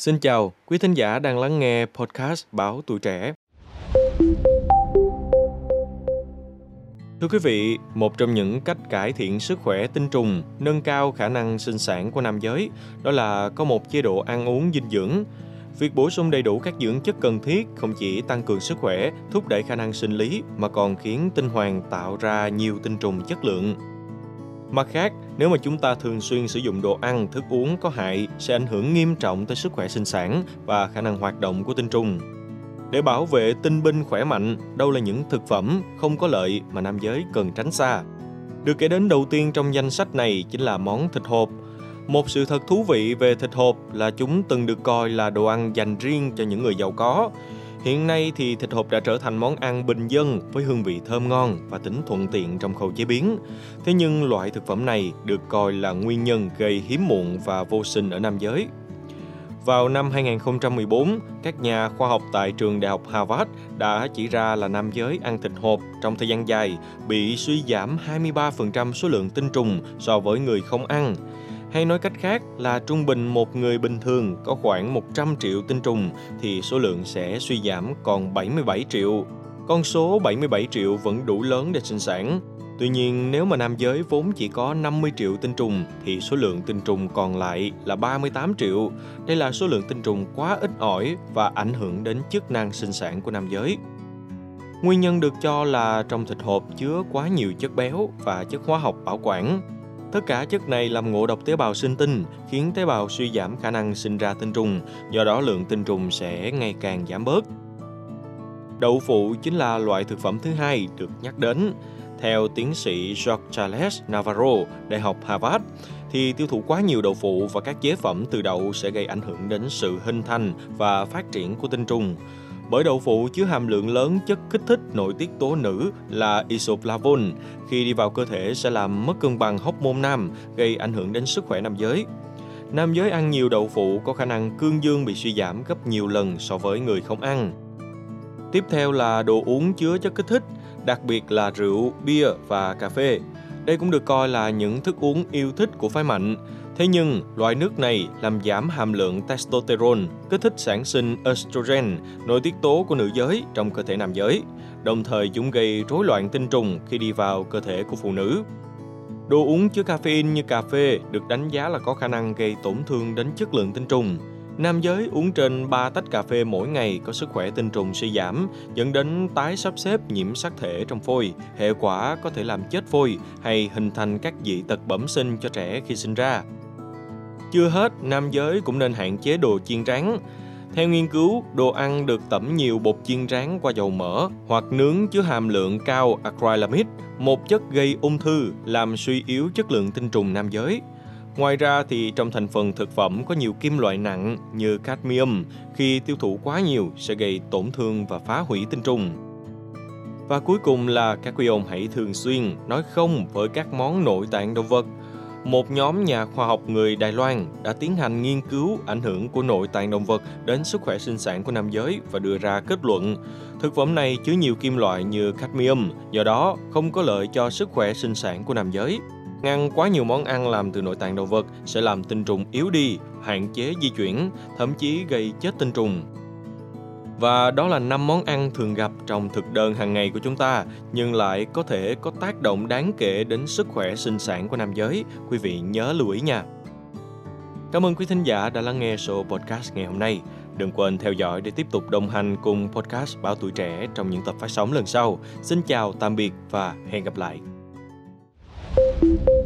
Xin chào, quý thính giả đang lắng nghe podcast Báo Tuổi Trẻ. Thưa quý vị, một trong những cách cải thiện sức khỏe tinh trùng, nâng cao khả năng sinh sản của nam giới, đó là có một chế độ ăn uống dinh dưỡng. Việc bổ sung đầy đủ các dưỡng chất cần thiết không chỉ tăng cường sức khỏe, thúc đẩy khả năng sinh lý mà còn khiến tinh hoàng tạo ra nhiều tinh trùng chất lượng. Mặt khác, nếu mà chúng ta thường xuyên sử dụng đồ ăn, thức uống có hại sẽ ảnh hưởng nghiêm trọng tới sức khỏe sinh sản và khả năng hoạt động của tinh trùng. Để bảo vệ tinh binh khỏe mạnh, đâu là những thực phẩm không có lợi mà nam giới cần tránh xa. Được kể đến đầu tiên trong danh sách này chính là món thịt hộp. Một sự thật thú vị về thịt hộp là chúng từng được coi là đồ ăn dành riêng cho những người giàu có. Hiện nay thì thịt hộp đã trở thành món ăn bình dân với hương vị thơm ngon và tính thuận tiện trong khâu chế biến. Thế nhưng loại thực phẩm này được coi là nguyên nhân gây hiếm muộn và vô sinh ở nam giới. Vào năm 2014, các nhà khoa học tại trường Đại học Harvard đã chỉ ra là nam giới ăn thịt hộp trong thời gian dài bị suy giảm 23% số lượng tinh trùng so với người không ăn. Hay nói cách khác là trung bình một người bình thường có khoảng 100 triệu tinh trùng thì số lượng sẽ suy giảm còn 77 triệu. Con số 77 triệu vẫn đủ lớn để sinh sản. Tuy nhiên, nếu mà nam giới vốn chỉ có 50 triệu tinh trùng thì số lượng tinh trùng còn lại là 38 triệu. Đây là số lượng tinh trùng quá ít ỏi và ảnh hưởng đến chức năng sinh sản của nam giới. Nguyên nhân được cho là trong thịt hộp chứa quá nhiều chất béo và chất hóa học bảo quản. Tất cả chất này làm ngộ độc tế bào sinh tinh, khiến tế bào suy giảm khả năng sinh ra tinh trùng, do đó lượng tinh trùng sẽ ngày càng giảm bớt. Đậu phụ chính là loại thực phẩm thứ hai được nhắc đến. Theo tiến sĩ George Charles Navarro, Đại học Harvard, thì tiêu thụ quá nhiều đậu phụ và các chế phẩm từ đậu sẽ gây ảnh hưởng đến sự hình thành và phát triển của tinh trùng. Bởi đậu phụ chứa hàm lượng lớn chất kích thích nội tiết tố nữ là isoflavone, khi đi vào cơ thể sẽ làm mất cân bằng hóc môn nam, gây ảnh hưởng đến sức khỏe nam giới. Nam giới ăn nhiều đậu phụ có khả năng cương dương bị suy giảm gấp nhiều lần so với người không ăn. Tiếp theo là đồ uống chứa chất kích thích, đặc biệt là rượu, bia và cà phê. Đây cũng được coi là những thức uống yêu thích của phái mạnh. Thế nhưng, loại nước này làm giảm hàm lượng testosterone, kích thích sản sinh estrogen, nội tiết tố của nữ giới trong cơ thể nam giới. Đồng thời chúng gây rối loạn tinh trùng khi đi vào cơ thể của phụ nữ. Đồ uống chứa caffeine như cà phê được đánh giá là có khả năng gây tổn thương đến chất lượng tinh trùng. Nam giới uống trên 3 tách cà phê mỗi ngày có sức khỏe tinh trùng suy giảm, dẫn đến tái sắp xếp nhiễm sắc thể trong phôi. Hệ quả có thể làm chết phôi hay hình thành các dị tật bẩm sinh cho trẻ khi sinh ra. Chưa hết, nam giới cũng nên hạn chế đồ chiên rán. Theo nghiên cứu, đồ ăn được tẩm nhiều bột chiên rán qua dầu mỡ hoặc nướng chứa hàm lượng cao acrylamide, một chất gây ung thư làm suy yếu chất lượng tinh trùng nam giới. Ngoài ra thì trong thành phần thực phẩm có nhiều kim loại nặng như cadmium, khi tiêu thụ quá nhiều sẽ gây tổn thương và phá hủy tinh trùng. Và cuối cùng là các quý ông hãy thường xuyên nói không với các món nội tạng động vật. Một nhóm nhà khoa học người Đài Loan đã tiến hành nghiên cứu ảnh hưởng của nội tạng động vật đến sức khỏe sinh sản của nam giới và đưa ra kết luận thực phẩm này chứa nhiều kim loại như cadmium, do đó không có lợi cho sức khỏe sinh sản của nam giới. Ngăn quá nhiều món ăn làm từ nội tạng động vật sẽ làm tinh trùng yếu đi, hạn chế di chuyển, thậm chí gây chết tinh trùng. Và đó là năm món ăn thường gặp trong thực đơn hàng ngày của chúng ta, nhưng lại có thể có tác động đáng kể đến sức khỏe sinh sản của nam giới. Quý vị nhớ lưu ý nha. Cảm ơn quý thính giả đã lắng nghe số podcast ngày hôm nay. Đừng quên theo dõi để tiếp tục đồng hành cùng podcast Báo Tuổi Trẻ trong những tập phát sóng lần sau. Xin chào, tạm biệt và hẹn gặp lại. thank you